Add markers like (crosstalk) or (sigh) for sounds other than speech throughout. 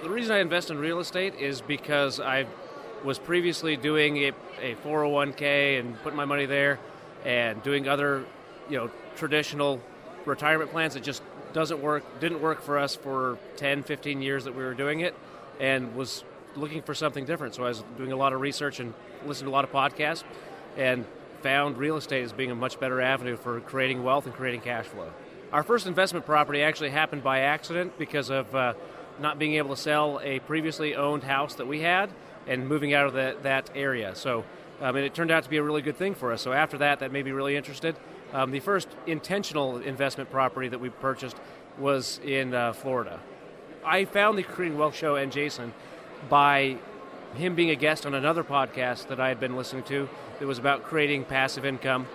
The reason I invest in real estate is because I was previously doing a, a 401k and putting my money there and doing other, you know, traditional retirement plans. It just doesn't work, didn't work for us for 10, 15 years that we were doing it and was looking for something different. So I was doing a lot of research and listened to a lot of podcasts and found real estate as being a much better avenue for creating wealth and creating cash flow. Our first investment property actually happened by accident because of uh, not being able to sell a previously owned house that we had and moving out of the, that area. So um, and it turned out to be a really good thing for us. So after that, that made me really interested. Um, the first intentional investment property that we purchased was in uh, Florida. I found the Creating Wealth Show and Jason by him being a guest on another podcast that I had been listening to that was about creating passive income.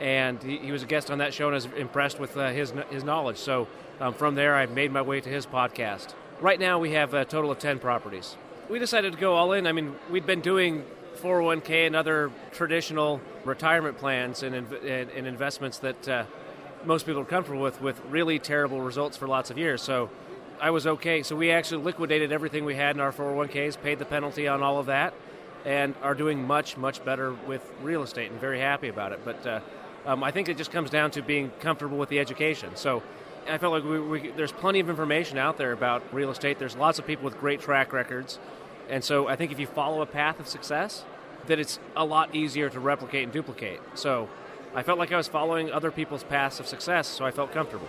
And he, he was a guest on that show and I was impressed with uh, his, his knowledge. So um, from there, I made my way to his podcast. Right now, we have a total of 10 properties. We decided to go all in. I mean, we'd been doing 401k and other traditional retirement plans and, and, and investments that uh, most people are comfortable with, with really terrible results for lots of years. So I was okay. So we actually liquidated everything we had in our 401ks, paid the penalty on all of that, and are doing much, much better with real estate and very happy about it. But uh, um, I think it just comes down to being comfortable with the education. So I felt like we, we, there's plenty of information out there about real estate. There's lots of people with great track records. And so I think if you follow a path of success, that it's a lot easier to replicate and duplicate. So I felt like I was following other people's paths of success, so I felt comfortable.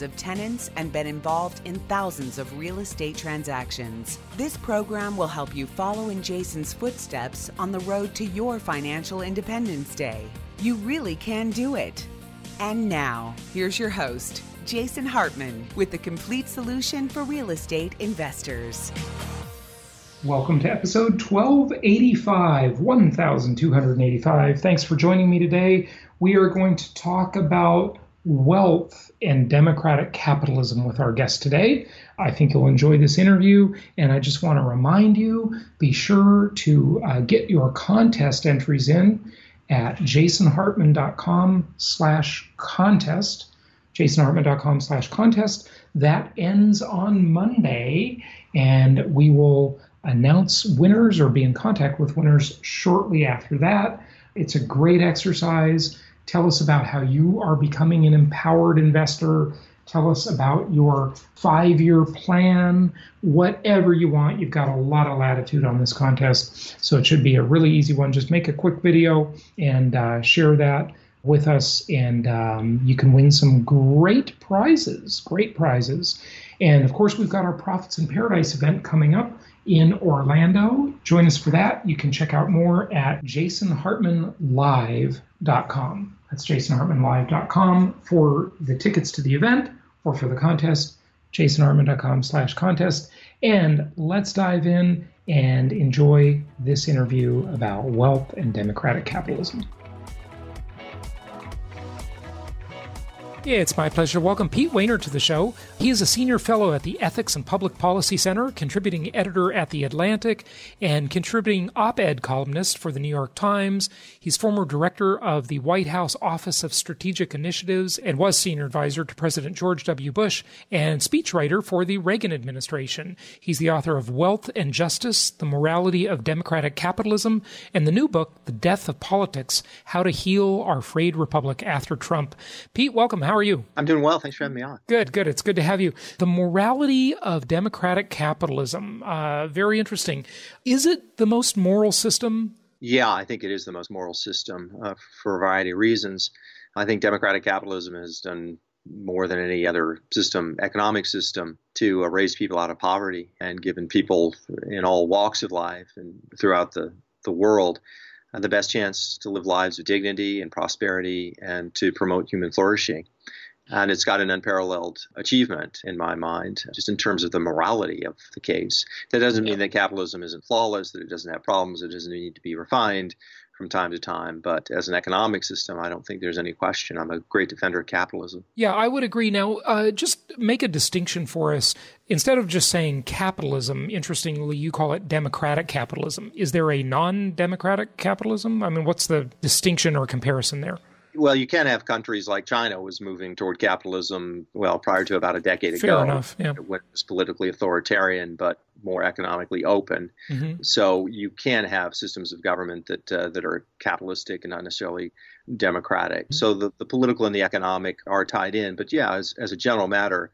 of tenants, and been involved in thousands of real estate transactions. This program will help you follow in Jason's footsteps on the road to your financial independence day. You really can do it. And now, here's your host, Jason Hartman, with the complete solution for real estate investors. Welcome to episode 1285, 1285. Thanks for joining me today. We are going to talk about wealth and democratic capitalism with our guest today. I think you'll enjoy this interview, and I just want to remind you be sure to uh, get your contest entries in at jasonhartman.com slash contest. jasonhartman.com slash contest. That ends on Monday, and we will announce winners or be in contact with winners shortly after that. It's a great exercise. Tell us about how you are becoming an empowered investor Tell us about your five year plan, whatever you want. You've got a lot of latitude on this contest, so it should be a really easy one. Just make a quick video and uh, share that with us, and um, you can win some great prizes. Great prizes. And of course, we've got our Profits in Paradise event coming up in Orlando. Join us for that. You can check out more at jasonhartmanlive.com. That's jasonhartmanlive.com for the tickets to the event or for the contest, jasonhartman.com slash contest. And let's dive in and enjoy this interview about wealth and democratic capitalism. It's my pleasure to welcome Pete Wehner to the show. He is a senior fellow at the Ethics and Public Policy Center, contributing editor at The Atlantic, and contributing op ed columnist for The New York Times. He's former director of the White House Office of Strategic Initiatives and was senior advisor to President George W. Bush and speechwriter for the Reagan administration. He's the author of Wealth and Justice The Morality of Democratic Capitalism and the new book, The Death of Politics How to Heal Our Frayed Republic After Trump. Pete, welcome. How are you? I'm doing well. Thanks for having me on. Good, good. It's good to have you. The morality of democratic capitalism. Uh, very interesting. Is it the most moral system? Yeah, I think it is the most moral system uh, for a variety of reasons. I think democratic capitalism has done more than any other system, economic system, to uh, raise people out of poverty and given people in all walks of life and throughout the, the world uh, the best chance to live lives of dignity and prosperity and to promote human flourishing. And it's got an unparalleled achievement in my mind, just in terms of the morality of the case. That doesn't mean that capitalism isn't flawless, that it doesn't have problems, it doesn't need to be refined from time to time. But as an economic system, I don't think there's any question. I'm a great defender of capitalism. Yeah, I would agree. Now, uh, just make a distinction for us. Instead of just saying capitalism, interestingly, you call it democratic capitalism. Is there a non democratic capitalism? I mean, what's the distinction or comparison there? Well, you can have countries like China was moving toward capitalism, well, prior to about a decade Fair ago. enough, yeah. When it was politically authoritarian, but more economically open. Mm-hmm. So you can have systems of government that uh, that are capitalistic and not necessarily democratic. Mm-hmm. So the, the political and the economic are tied in. But yeah, as, as a general matter,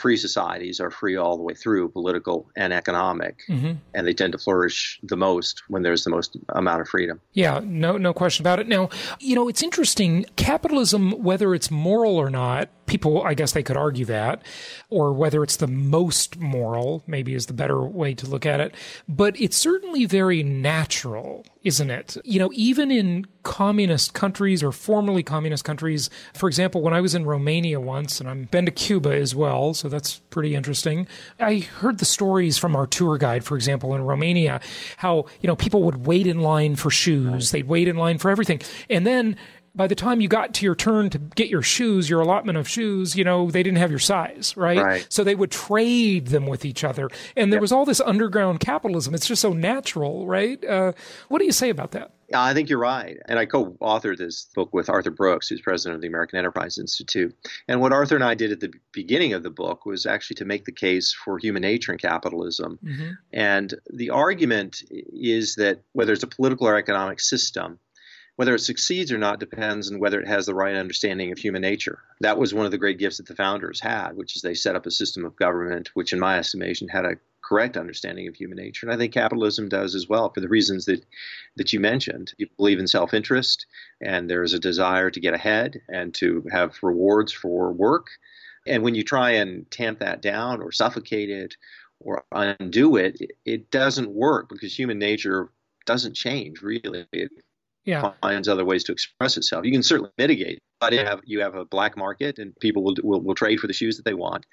free societies are free all the way through, political and economic, Mm-hmm. and they tend to flourish the most when there's the most amount of freedom. Yeah, no, no question about it. Now, you know, it's interesting. Capitalism, whether it's moral or not, people, I guess they could argue that, or whether it's the most moral, maybe is the better way to look at it. But it's certainly very natural, isn't it? You know, even in communist countries or formerly communist countries, for example, when I was in Romania once, and I've been to Cuba as well, so that's pretty interesting. I heard the stories from our tour guide, for example, in Romania, how, you know, people would wait in line for shoes, they'd wait in line for everything. And then by the time you got to your turn to get your shoes, your allotment of shoes, you know, they didn't have your size, right? Right. So they would trade them with each other. And there was all this underground capitalism. It's just so natural, right? Uh, what do you say about that? I think you're right. And I co authored this book with Arthur Brooks, who's president of the American Enterprise Institute. And what Arthur and I did at the beginning of the book was actually to make the case for human nature and capitalism. Mm-hmm. And the argument is that whether it's a political or economic system, whether it succeeds or not depends on whether it has the right understanding of human nature. That was one of the great gifts that the founders had, which is they set up a system of government which, in my estimation, had a correct understanding of human nature. And I think capitalism does as well for the reasons that, that you mentioned. You believe in self interest, and there's a desire to get ahead and to have rewards for work. And when you try and tamp that down or suffocate it or undo it, it, doesn't work because human nature doesn't change really. It Yeah. finds other ways to express itself. You can certainly mitigate, but you have you have a black market and people will, will will trade for the shoes that they want.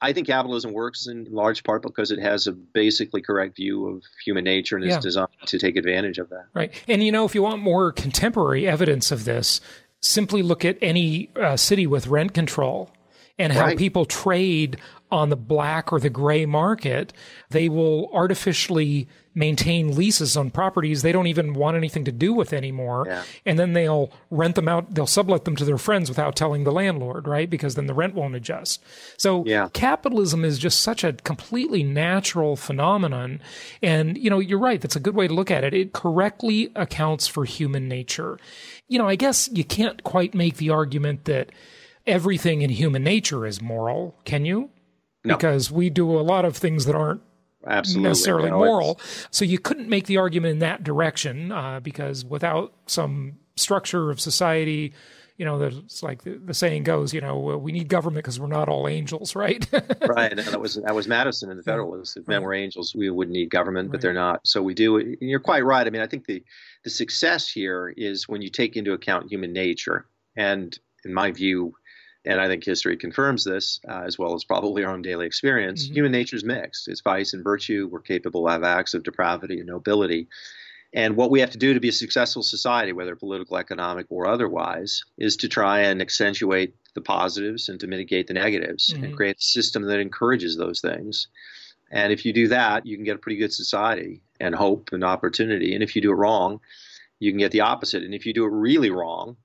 I think capitalism works in large part because it has a basically correct view of human nature and Yeah. is designed to take advantage of that. Right. And you know, if you want more contemporary evidence of this, simply look at any uh, city with rent control and how Right. people trade on the black or the gray market. They will artificially maintain leases on properties they don't even want anything to do with anymore. Yeah. And then they'll rent them out, they'll sublet them to their friends without telling the landlord, right? Because then the rent won't adjust. So Yeah. capitalism is just such a completely natural phenomenon. And, you know, you're right. That's a good way to look at it. It correctly accounts for human nature. You know, I guess you can't quite make the argument that everything in human nature is moral, can you? No. Because we do a lot of things that aren't Absolutely. necessarily No, it's- moral. So you couldn't make the argument in that direction uh, because without some structure of society, you know, there's like the, the saying goes, you know, we need government because we're not all angels, (laughs) right? right. And that was that was Madison and the Federalists. If men were angels, we wouldn't need government, but they're not. So we do. And you're quite right. I mean, I think the the success here is when you take into account human nature, and in my view, and I think history confirms this, uh, as well as probably our own daily experience. Mhm. Human nature is mixed. It's vice and virtue. We're capable of acts of depravity and nobility. And what we have to do to be a successful society, whether political, economic, or otherwise, is to try and accentuate the positives and to mitigate the negatives Mhm. and create a system that encourages those things. And if you do that, you can get a pretty good society and hope and opportunity. And if you do it wrong, you can get the opposite. And if you do it really wrong,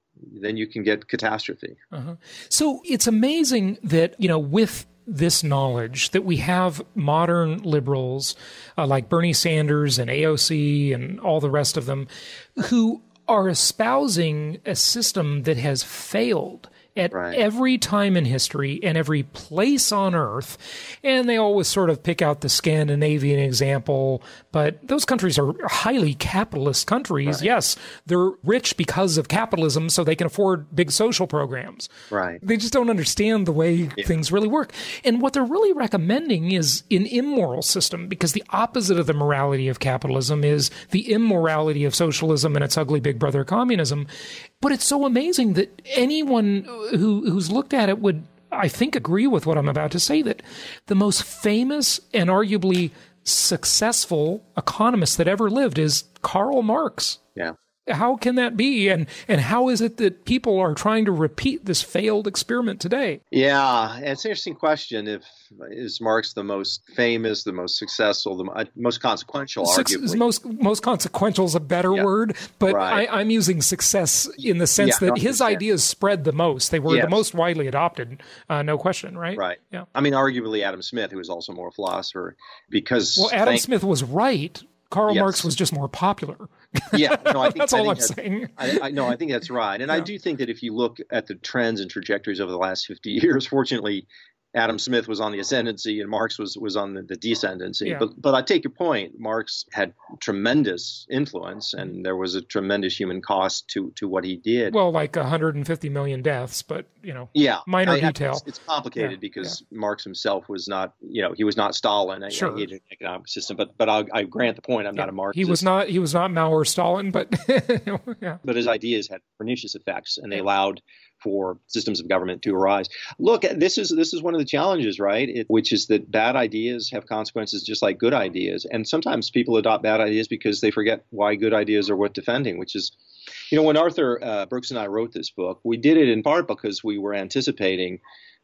then you can get catastrophe. Uh-huh. So it's amazing that, you know, with this knowledge that we have modern liberals uh, like Bernie Sanders and AOC and all the rest of them who are espousing a system that has failed at Right. every time in history and every place on earth. And they always sort of pick out the Scandinavian example, but those countries are highly capitalist countries. Yes, they're rich because of capitalism, so they can afford big social programs. Right. They just don't understand the way things really work. And what they're really recommending is an immoral system because the opposite of the morality of capitalism is the immorality of socialism and its ugly big brother communism. But it's so amazing that anyone who who's looked at it would I think, agree with what I'm about to say that the most famous and arguably successful economist that ever lived is Karl Marx. Yeah. How can that be? And and how is it that people are trying to repeat this failed experiment today? Yeah, it's an interesting question. If is Marx the most famous, the most successful, the uh, most consequential? arguably, most most consequential is a better yeah. word, but right. I, am using success in the sense yeah, that his ideas spread the most. They were yes. the most widely adopted, uh, no question. Right. Right. Yeah. I mean, arguably Adam Smith, who was also more a philosopher, because well, Adam thank- Smith was right. Karl yes. Marx was just more popular. Yeah, no, I (laughs) think that's I all think I'm saying. I, I, no, I think that's right, and yeah. I do think that if you look at the trends and trajectories over the last 50 years, fortunately, Adam Smith was on the ascendancy and Marx was was on the, the descendancy. Yeah. But but I take your point. Marx had tremendous influence, and there was a tremendous human cost to to what he did. Well, like 150 million deaths, but you know, yeah, minor I, detail. It's, it's complicated yeah. because yeah. Marx himself was not, you know, he was not Stalin. Sure. He had an economic system, but but I'll, I grant the point. I'm not a Marxist. He was not he was not Mao or Stalin, but (laughs) yeah. But his ideas had pernicious effects, and they allowed for systems of government to arise. Look, this is this is one of the challenges, right? It, which is that bad ideas have consequences just like good ideas, and sometimes people adopt bad ideas because they forget why good ideas are worth defending. Which is, you know, when Arthur uh, Brooks and I wrote this book, we did it in part because we were anticipating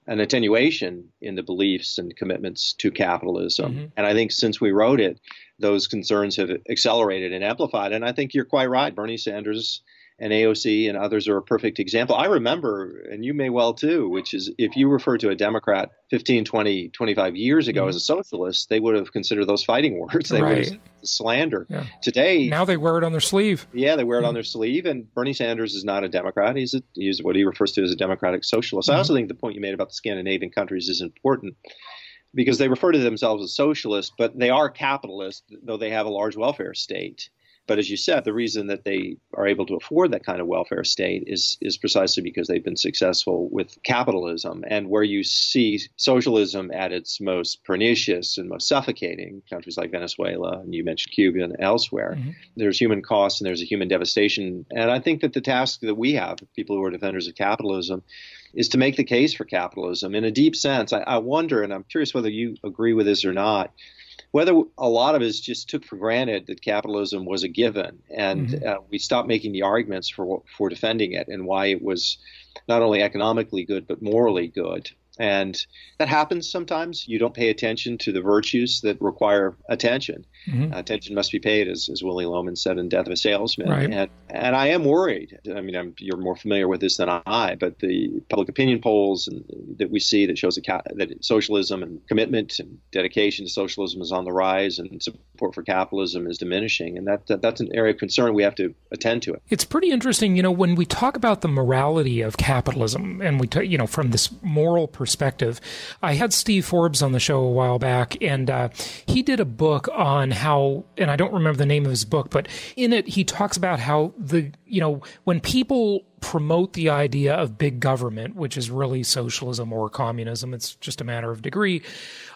an attenuation in the beliefs and commitments to capitalism. Mm-hmm. And I think since we wrote it, those concerns have accelerated and amplified. And I think you're quite right. Bernie Sanders and AOC and others are a perfect example. I remember, and you may well too, which is if you refer to a Democrat 15, 20, 25 years ago mm-hmm. as a socialist, they would have considered those fighting words. (laughs) They right. would have slander. Yeah. Today, now they wear it on their sleeve. Yeah, they wear it mm-hmm. on their sleeve. And Bernie Sanders is not a Democrat. He's a, he's what he refers to as a democratic socialist. Mm-hmm. I also think the point you made about the Scandinavian countries is important because they refer to themselves as socialists, but they are capitalists, though they have a large welfare state. But as you said, the reason that they are able to afford that kind of welfare state is is precisely because they've been successful with capitalism. And where you see socialism at its most pernicious and most suffocating, countries like Venezuela and you mentioned Cuba and elsewhere, mm-hmm. there's human cost and there's a human devastation. And I think that the task that we have, people who are defenders of capitalism, is to make the case for capitalism in a deep sense. I, I wonder, and I'm curious whether you agree with this or not whether a lot of us just took for granted that capitalism was a given, and mm-hmm. uh, we stopped making the arguments for for defending it and why it was not only economically good but morally good. And that happens sometimes. You don't pay attention to the virtues that require attention. Mm-hmm. Uh, attention must be paid, as, as Willy Loman said in Death of a Salesman. Right. And, and I am worried. I mean, I'm, you're more familiar with this than I, but the public opinion polls and, that we see that shows that, that socialism and commitment and dedication to socialism is on the rise and support for capitalism is diminishing. And that, that that's an area of concern. We have to attend to it. It's pretty interesting, you know, when we talk about the morality of capitalism and we, t- you know, from this moral perspective, I had Steve Forbes on the show a while back and uh, he did a book on how, and I don't remember the name of his book, but in it, he talks about how the, you know, when people promote the idea of big government, which is really socialism or communism, it's just a matter of degree,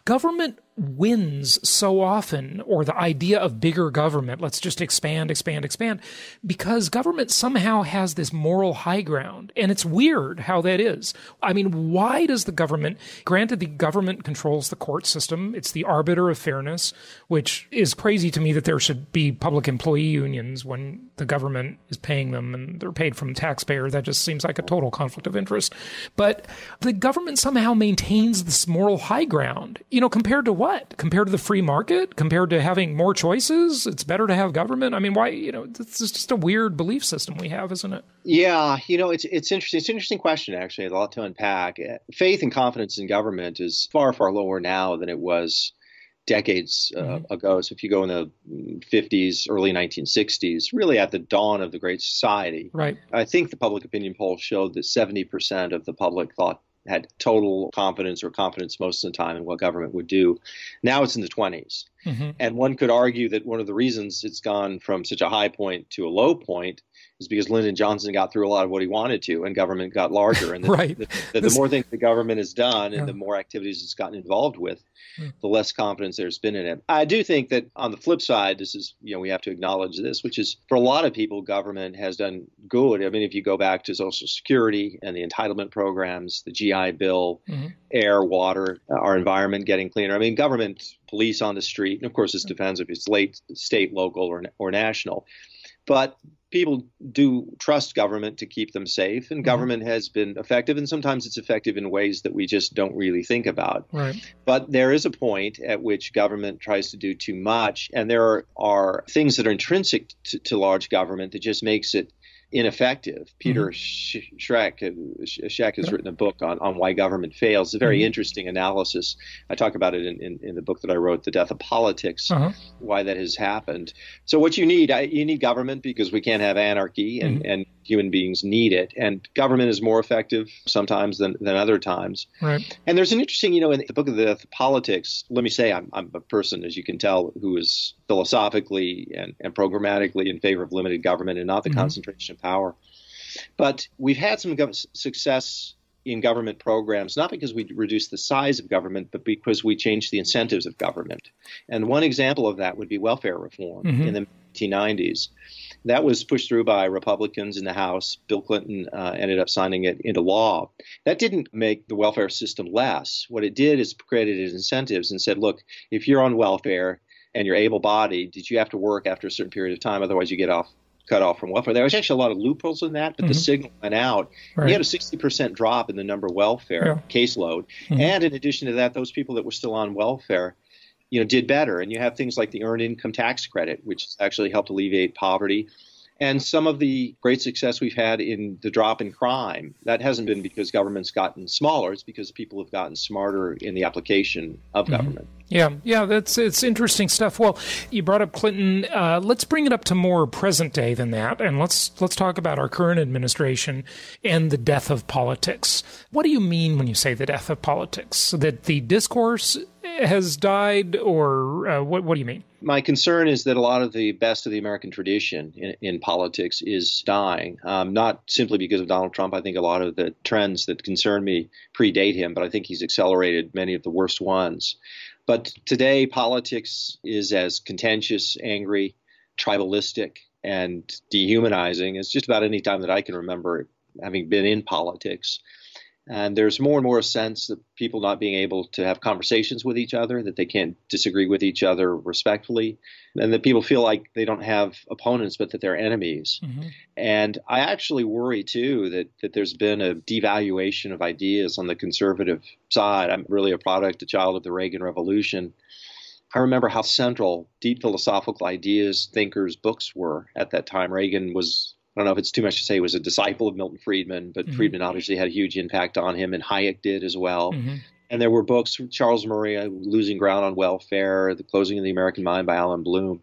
government wins so often, or the idea of bigger government, let's just expand, expand, expand, because government somehow has this moral high ground. And it's weird how that is. I mean, why does the government, granted, the government controls the court system, it's the arbiter of fairness, which is crazy to me that there should be public employee unions when the government is paying them and they're paid from taxpayer. That just seems like a total conflict of interest. But the government somehow maintains this moral high ground, you know, compared to what? What? Compared to the free market? Compared to having more choices? It's better to have government? I mean, why, you know, it's just a weird belief system we have, isn't it? Yeah, you know, it's it's interesting. It's an interesting question, actually. A lot to unpack. Faith and confidence in government is far, far lower now than it was decades uh, mm-hmm. ago. So if you go in the 50s, early 1960s, really at the dawn of the Great Society, right? I think the public opinion poll showed that 70% of the public thought had total confidence or confidence most of the time in what government would do. Now it's in the 20s. Mm-hmm. And one could argue that one of the reasons it's gone from such a high point to a low point is because Lyndon Johnson got through a lot of what he wanted to, and government got larger. And (laughs) the, right. the, (laughs) the, the, more things the government has done, and yeah. the more activities it's gotten involved with, mm. the less confidence there's been in it. I do think that on the flip side, this is you know we have to acknowledge this, which is for a lot of people, government has done good. I mean, if you go back to Social Security and the entitlement programs, the GI Bill, mm-hmm. air, water, our environment getting cleaner. I mean, government, police on the street, and of course, this mm. depends if it's late, state, local, or or national. But people do trust government to keep them safe, and mm-hmm. government has been effective, and sometimes it's effective in ways that we just don't really think about. Right. But there is a point at which government tries to do too much, and there are, are things that are intrinsic to, to large government that just makes it ineffective. Peter mm-hmm. Schuck, Schuck has written a book on, on why government fails. It's a very mm-hmm. interesting analysis. I talk about it in, in, in, the book that I wrote, The Death of Politics, uh-huh. why that has happened. So what you need, you need government because we can't have anarchy and, mm-hmm. and human beings need it. And government is more effective sometimes than, than other times. Right. And there's an interesting, you know, in the book of the of Politics, let me say I'm, I'm a person, as you can tell, who is philosophically and, and programmatically in favor of limited government and not the mm-hmm. concentration of power. But we've had some gov- success in government programs, not because we reduced the size of government, but because we changed the incentives of government. And one example of that would be welfare reform mm-hmm. in the 1990s. That was pushed through by Republicans in the House. Bill Clinton uh, ended up signing it into law. That didn't make the welfare system less. What it did is created incentives and said, look, if you're on welfare and you're able bodied, did you have to work after a certain period of time? Otherwise, you get off cut off from welfare. There was actually a lot of loopholes in that, but mm-hmm. the signal went out. Right. You had a 60% drop in the number of welfare yeah. caseload. Mm-hmm. And in addition to that, those people that were still on welfare, you know, did better. And you have things like the earned income tax credit, which actually helped alleviate poverty. And some of the great success we've had in the drop in crime, that hasn't been because government's gotten smaller. It's because people have gotten smarter in the application of mm-hmm. government. Yeah, yeah, that's it's interesting stuff. Well, you brought up Clinton. Uh, let's bring it up to more present day than that, and let's let's talk about our current administration and the death of politics. What do you mean when you say the death of politics? That the discourse has died, or uh, what? What do you mean? My concern is that a lot of the best of the American tradition in, in politics is dying. Um, not simply because of Donald Trump. I think a lot of the trends that concern me predate him, but I think he's accelerated many of the worst ones. But today, politics is as contentious, angry, tribalistic, and dehumanizing as just about any time that I can remember having been in politics. And there's more and more a sense that people not being able to have conversations with each other, that they can't disagree with each other respectfully, and that people feel like they don't have opponents, but that they're enemies. Mm-hmm. And I actually worry too that, that there's been a devaluation of ideas on the conservative side. I'm really a product, a child of the Reagan Revolution. I remember how central deep philosophical ideas, thinkers, books were at that time. Reagan was I don't know if it's too much to say he was a disciple of Milton Friedman, but mm-hmm. Friedman obviously had a huge impact on him, and Hayek did as well. Mm-hmm. And there were books, Charles Murray, uh, Losing Ground on Welfare, The Closing of the American Mind by Allan Bloom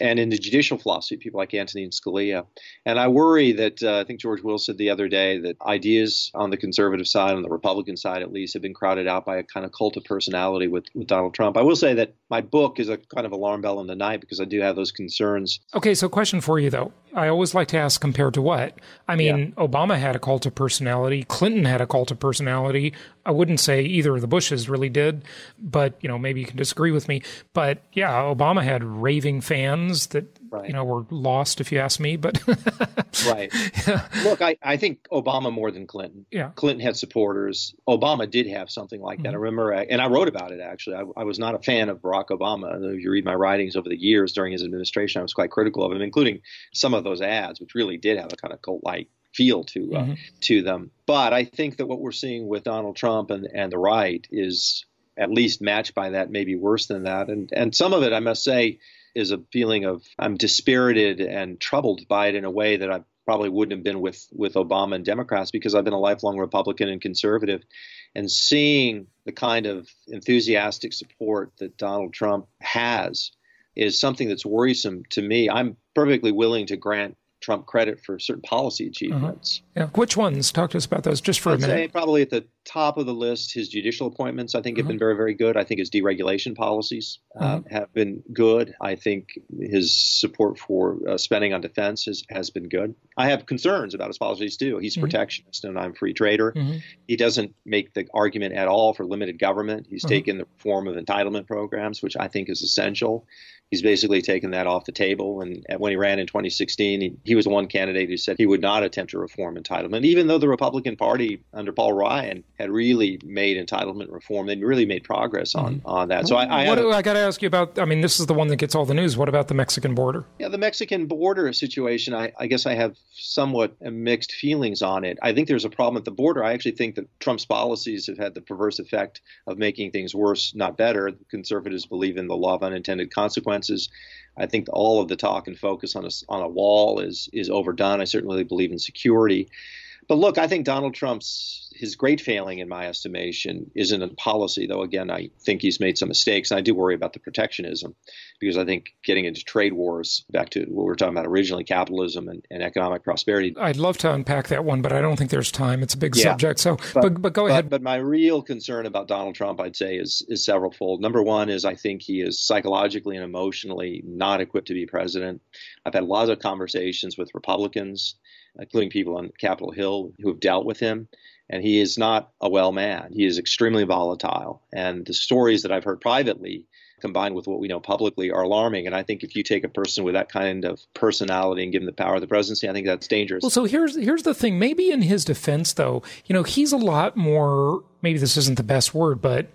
and in the judicial philosophy, people like Antonin Scalia. And I worry that uh, I think George Will said the other day that ideas on the conservative side, on the Republican side at least, have been crowded out by a kind of cult of personality with, with Donald Trump. I will say that my book is a kind of alarm bell in the night because I do have those concerns. Okay, so question for you though. I always like to ask compared to what? I mean, yeah. Obama had a cult of personality, Clinton had a cult of personality. I wouldn't say either of the Bushes really did, but you know, maybe you can disagree with me. But yeah, Obama had raving fans that right. you know were lost, if you ask me. But (laughs) right, yeah. look, I, I think Obama more than Clinton. Yeah, Clinton had supporters. Obama did have something like that. Mm-hmm. I remember, and I wrote about it actually. I, I, was not a fan of Barack Obama. If you read my writings over the years during his administration, I was quite critical of him, including some of those ads, which really did have a kind of cult-like feel to uh, mm-hmm. to them. But I think that what we're seeing with Donald Trump and, and the right is at least matched by that, maybe worse than that. And and some of it, I must say, is a feeling of I'm dispirited and troubled by it in a way that I probably wouldn't have been with with Obama and Democrats because I've been a lifelong Republican and conservative, and seeing the kind of enthusiastic support that Donald Trump has is something that's worrisome to me. I'm perfectly willing to grant Trump credit for certain policy achievements. Uh-huh. Yeah. Which ones? Talk to us about those just for I'd a minute. probably at the top of the list, his judicial appointments, I think, have Mhm. been very, very good. I think his deregulation policies uh, have been good. I think his support for uh, spending on defense has, has been good. I have concerns about his policies, too. He's Mhm. protectionist, and I'm a free trader. Mhm. He doesn't make the argument at all for limited government. He's Mhm. taken the form of entitlement programs, which I think is essential. He's basically taken that off the table. And when he ran in 2016, he, he was the one candidate who said he would not attempt to reform entitlement, even though the Republican Party under Paul Ryan had really made entitlement reform. They really made progress on, mm-hmm. on that. So I, I, what have do a- I got to ask you about? I mean, this is the one that gets all the news. What about the Mexican border? Yeah, the Mexican border situation, I, I guess I have somewhat mixed feelings on it. I think there's a problem at the border. I actually think that Trump's policies have had the perverse effect of making things worse, not better. Conservatives believe in the law of unintended consequences. I think all of the talk and focus on a, on a wall is is overdone. I certainly believe in security. But look, I think Donald Trump's his great failing, in my estimation, isn't in policy. Though again, I think he's made some mistakes, and I do worry about the protectionism because I think getting into trade wars, back to what we were talking about originally, capitalism and, and economic prosperity. I'd love to unpack that one, but I don't think there's time. It's a big Yeah. subject. So, but, but, go But, ahead. but my real concern about Donald Trump, I'd say, is is severalfold. Number one is I think he is psychologically and emotionally not equipped to be president. I've had lots of conversations with Republicans, including people on Capitol Hill who have dealt with him. And he is not a well man. He is extremely volatile. And the stories that I've heard privately, combined with what we know publicly, are alarming. And I think if you take a person with that kind of personality and give him the power of the presidency, I think that's dangerous. Well, so here's here's the thing. Maybe in his defense, though, you know, he's a lot more. Maybe this isn't the best word, but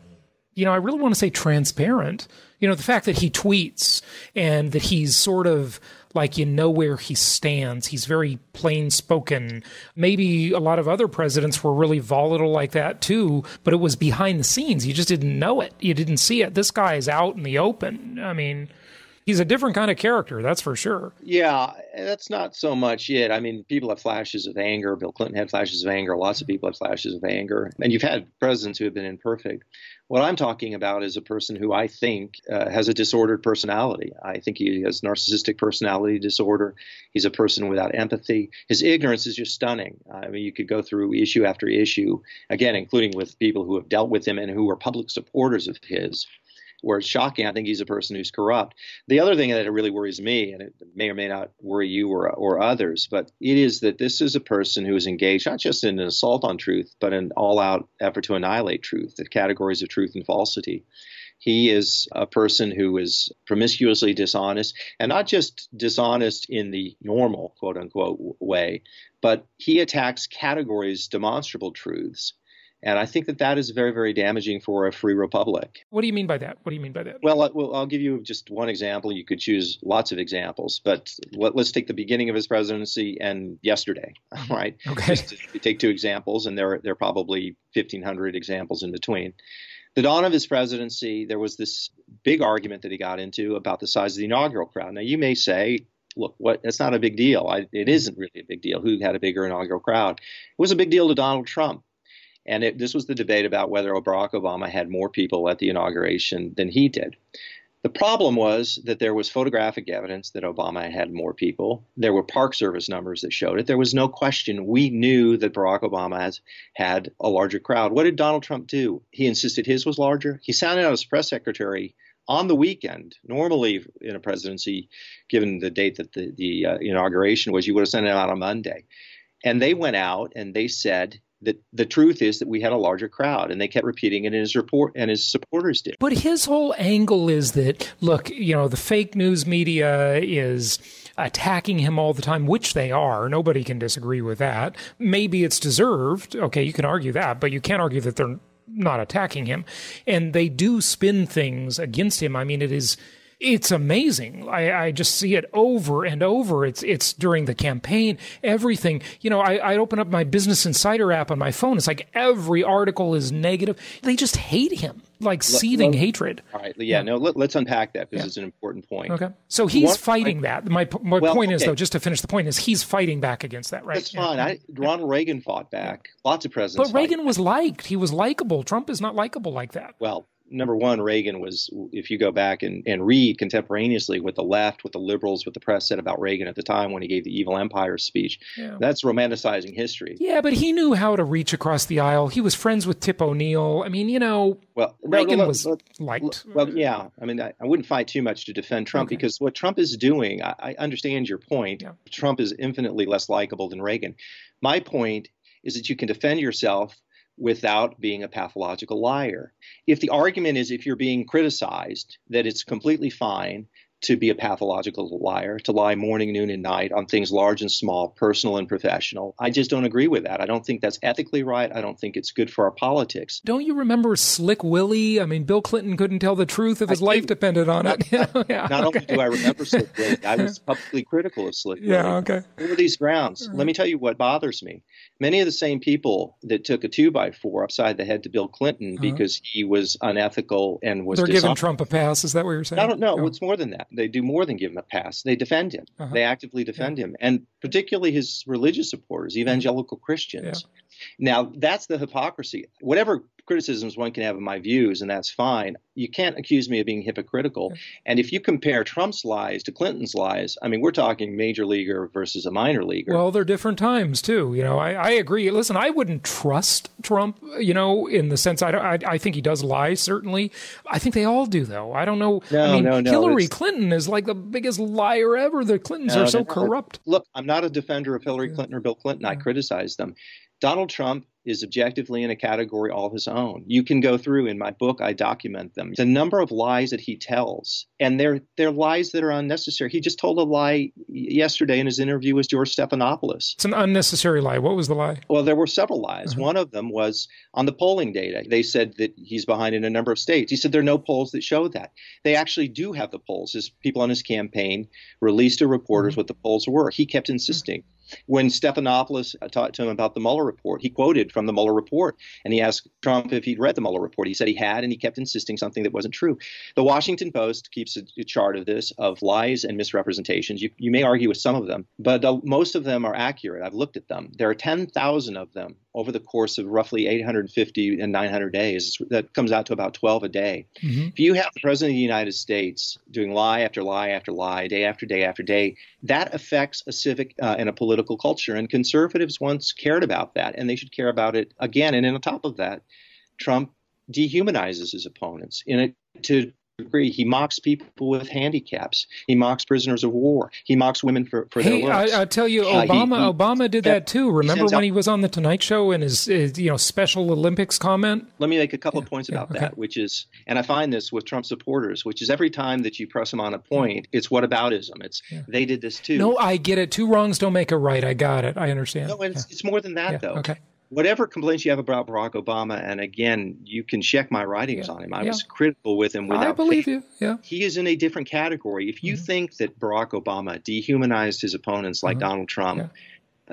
you know, I really want to say transparent. You know, the fact that he tweets and that he's sort of like you know where he stands. He's very plain spoken. Maybe a lot of other presidents were really volatile like that too, but it was behind the scenes. You just didn't know it. You didn't see it. This guy is out in the open. I mean, he's a different kind of character, that's for sure. Yeah, that's not so much it. I mean, people have flashes of anger. Bill Clinton had flashes of anger. Lots of people have flashes of anger. And you've had presidents who have been imperfect. What I'm talking about is a person who I think uh, has a disordered personality. I think he has narcissistic personality disorder. He's a person without empathy. His ignorance is just stunning. I mean, you could go through issue after issue, again, including with people who have dealt with him and who are public supporters of his where it's shocking. I think he's a person who's corrupt. The other thing that really worries me, and it may or may not worry you or, or others, but it is that this is a person who is engaged not just in an assault on truth, but an all out effort to annihilate truth, the categories of truth and falsity. He is a person who is promiscuously dishonest, and not just dishonest in the normal, quote unquote, way, but he attacks categories, demonstrable truths. And I think that that is very, very damaging for a free republic. What do you mean by that? What do you mean by that? Well, I- well, I'll give you just one example. You could choose lots of examples, but let, us take the beginning of his presidency and yesterday, (laughs) right? Okay. Just take two examples, and there, there are probably 1,500 examples in between. The dawn of his presidency, there was this big argument that he got into about the size of the inaugural crowd. Now, you may say, look, what? That's not a big deal. I, it isn't really a big deal. Who had a bigger inaugural crowd? It was a big deal to Donald Trump. And it, this was the debate about whether Barack Obama had more people at the inauguration than he did. The problem was that there was photographic evidence that Obama had more people. There were Park Service numbers that showed it. There was no question. We knew that Barack Obama has had a larger crowd. What did Donald Trump do? He insisted his was larger. He sounded out his press secretary on the weekend. Normally, in a presidency, given the date that the, the uh, inauguration was, you would have sent it out on Monday. And they went out and they said that the truth is that we had a larger crowd, and they kept repeating it in his report, and his supporters did. But his whole angle is that, look, you know, the fake news media is attacking him all the time, which they are. Nobody can disagree with that. Maybe it's deserved. Okay, you can argue that, but you can't argue that they're not attacking him. And they do spin things against him. I mean, it is it's amazing. I, I, just see it over and over. It's it's during the campaign, everything. You know, I, I open up my Business Insider app on my phone. It's like every article is negative. They just hate him, like seething let, hatred. All right, yeah, yeah. no, let, us unpack that because yeah. it's an important point. Okay, so he's One, fighting I, that. My my well, point okay. is though, just to finish the point is he's fighting back against that, right? That's fine. I, Ronald Reagan fought back. Lots of presidents. But Reagan was liked. He was likable. Trump is not likable like that. Well, number one, Reagan was, if you go back and, and read contemporaneously what the left, what the liberals, what the press said about Reagan at the time when he gave the Evil Empire speech, yeah. that's romanticizing history. Yeah, but he knew how to reach across the aisle. He was friends with Tip O'Neill. I mean, you know, well, Reagan no, no, was liked. Well, yeah. I mean, I, I, wouldn't fight too much to defend Trump okay. because what Trump is doing, I, I understand your point. Yeah. Trump is infinitely less likable than Reagan. My point is that you can defend yourself without being a pathological liar. If the argument is if you're being criticized, that it's completely fine to be a pathological liar, to lie morning, noon, and night on things large and small, personal and professional. I just don't agree with that. I don't think that's ethically right. I don't think it's good for our politics. Don't you remember Slick Willie? I mean, Bill Clinton couldn't tell the truth if his life depended on it. (laughs) yeah, not okay. only do I remember Slick Willie, I was (laughs) publicly critical of Slick Willie. Yeah, okay. For these grounds, let me tell you what bothers me. Many of the same people that took a two by four upside the head to Bill Clinton uh-huh. because he was unethical and was they're giving Trump a pass. Is that what you're saying? I don't know. Oh. It's more than that. They do more than give him a pass. They defend him. Uh-huh. They actively defend yeah. him, and particularly his religious supporters, evangelical Christians. Yeah. Now that's the hypocrisy. Whatever criticisms one can have of my views, and that's fine. You can't accuse me of being hypocritical. And if you compare Trump's lies to Clinton's lies, I mean, we're talking major leaguer versus a minor leaguer. Well, they're different times too. You know, I, I agree. Listen, I wouldn't trust Trump. You know, in the sense I, don't I, I think he does lie. Certainly, I think they all do, though. I don't know. No, I mean, no, no. Hillary Clinton is like the biggest liar ever. The Clintons no, are so corrupt. Look, I'm not a defender of Hillary Clinton or Bill Clinton. I criticize them. Donald Trump is objectively in a category all his own. You can go through in my book, I document them. The number of lies that he tells, and they're they're lies that are unnecessary. He just told a lie yesterday in his interview with George Stephanopoulos. It's an unnecessary lie. What was the lie? Well, there were several lies. Uh-huh. One of them was on the polling data. They said that he's behind in a number of states. He said there are no polls that show that. They actually do have the polls. His people on his campaign released to reporters uh-huh. what the polls were. He kept insisting. Uh-huh. When Stephanopoulos talked to him about the Mueller report, he quoted from the Mueller report and he asked Trump if he'd read the Mueller report. He said he had, and he kept insisting something that wasn't true. The Washington Post keeps a, chart of this of lies and misrepresentations. You, you may argue with some of them, but uh, most of them are accurate. I've looked at them. There are 10,000 of them over the course of roughly 850 and 900 days. That comes out to about 12 a day. Mm-hmm. If you have the President of the United States doing lie after lie after lie, day after day after day, that affects a civic uh, and a political culture. And conservatives once cared about that, and they should care about it again. And on top of that, Trump dehumanizes his opponents in it to agree. He mocks people with handicaps. He mocks prisoners of war. He mocks women for, for hey, their looks. I, I tell you, Obama uh, he, Obama did that, too. Remember when out, he was on the Tonight Show and his, his, you know Special Olympics comment? Let me make a couple yeah, of points about okay. that, which is, and I find this with Trump supporters, which is every time that you press them on a point, it's what whataboutism. It's yeah. they did this too. No, I get it. Two wrongs don't make a right. I got it. I understand. No, it's, it's more than that though. Okay whatever complaints you have about Barack Obama, and again, you can check my writings yeah. on him. I yeah. was critical with him. Without I believe you. Yeah, he is in a different category. If you mm-hmm. think that Barack Obama dehumanized his opponents like uh-huh. Donald Trump, yeah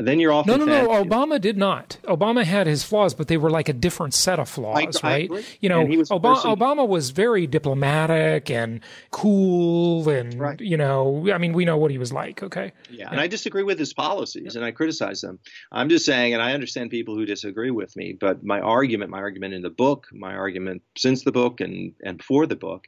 then you're off. No, no, no. Obama did not. Obama had his flaws, but they were like a different set of flaws, I, right? I you know, Obama, person... Obama, was very diplomatic and cool, and right. you know, I mean, we know what he was like. Okay. Yeah, yeah. and I disagree with his policies, yeah. and I criticize them. I'm just saying, and I understand people who disagree with me, but my argument, my argument in the book, my argument since the book and and before the book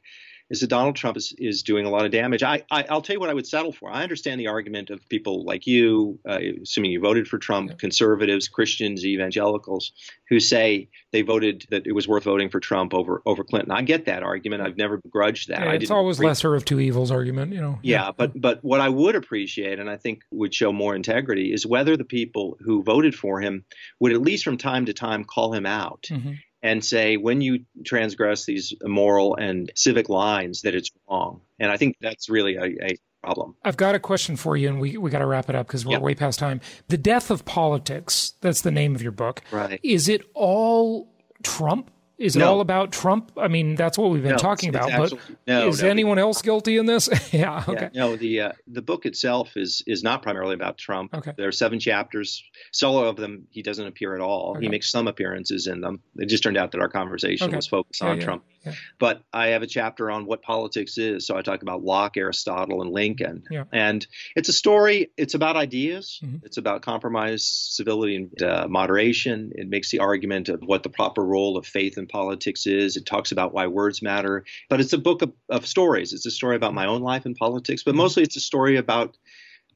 is that Donald Trump is, is doing a lot of damage. I, I will tell you what I would settle for. I understand the argument of people like you, uh, assuming you voted for Trump, yeah. conservatives, Christians, evangelicals, who say they voted that it was worth voting for Trump over over Clinton. I get that argument. I've never begrudged that. Yeah, it's always lesser of two evils argument, you know. Yeah, yeah, but but what I would appreciate, and I think would show more integrity, is whether the people who voted for him would at least from time to time call him out. Mm-hmm and say when you transgress these moral and civic lines that it's wrong. And I think that's really a, a problem. I've got a question for you, and we, we got to wrap it up because we're yep. way past time. The Death of Politics, that's the name of your book. Right. Is it all Trump? Is it no. all about Trump? I mean, that's what we've been no, talking about. Actually, but no, is anyone else guilty in this? (laughs) yeah. Okay. Yeah, no, the uh, the book itself is is not primarily about Trump. Okay. There are seven chapters. Solo of them, he doesn't appear at all. Okay. He makes some appearances in them. It just turned out that our conversation okay. was focused yeah, on yeah. Trump. Yeah. But I have a chapter on what politics is. So I talk about Locke, Aristotle, and Lincoln. Yeah. And it's a story, it's about ideas, mm-hmm. it's about compromise, civility, and uh, moderation. It makes the argument of what the proper role of faith in politics is. It talks about why words matter. But it's a book of, of stories. It's a story about my own life in politics, but mm-hmm. mostly it's a story about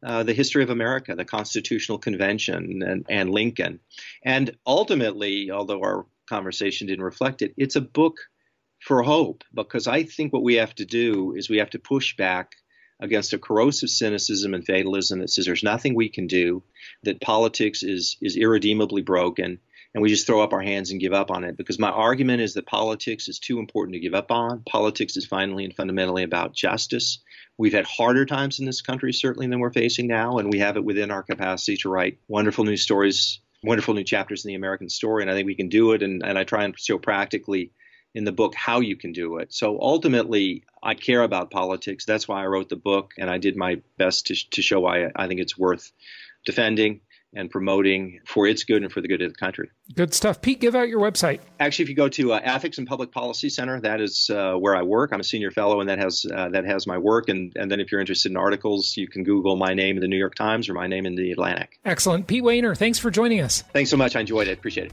uh, the history of America, the Constitutional Convention, and, and Lincoln. And ultimately, although our conversation didn't reflect it, it's a book for hope because I think what we have to do is we have to push back against a corrosive cynicism and fatalism that says there's nothing we can do, that politics is is irredeemably broken, and we just throw up our hands and give up on it. Because my argument is that politics is too important to give up on. Politics is finally and fundamentally about justice. We've had harder times in this country, certainly, than we're facing now, and we have it within our capacity to write wonderful new stories, wonderful new chapters in the American story. And I think we can do it. And, and I try and show practically in the book how you can do it. So ultimately, I care about politics. That's why I wrote the book, and I did my best to, to show why I think it's worth defending and promoting for its good and for the good of the country. Good stuff. Pete, give out your website. Actually, if you go to uh, Ethics and Public Policy Center, that is uh, where I work. I'm a senior fellow, and that has uh, that has my work. And and then if you're interested in articles, you can Google my name in the New York Times or my name in the Atlantic. Excellent, Pete Wehner. Thanks for joining us. Thanks so much. I enjoyed it. Appreciate it.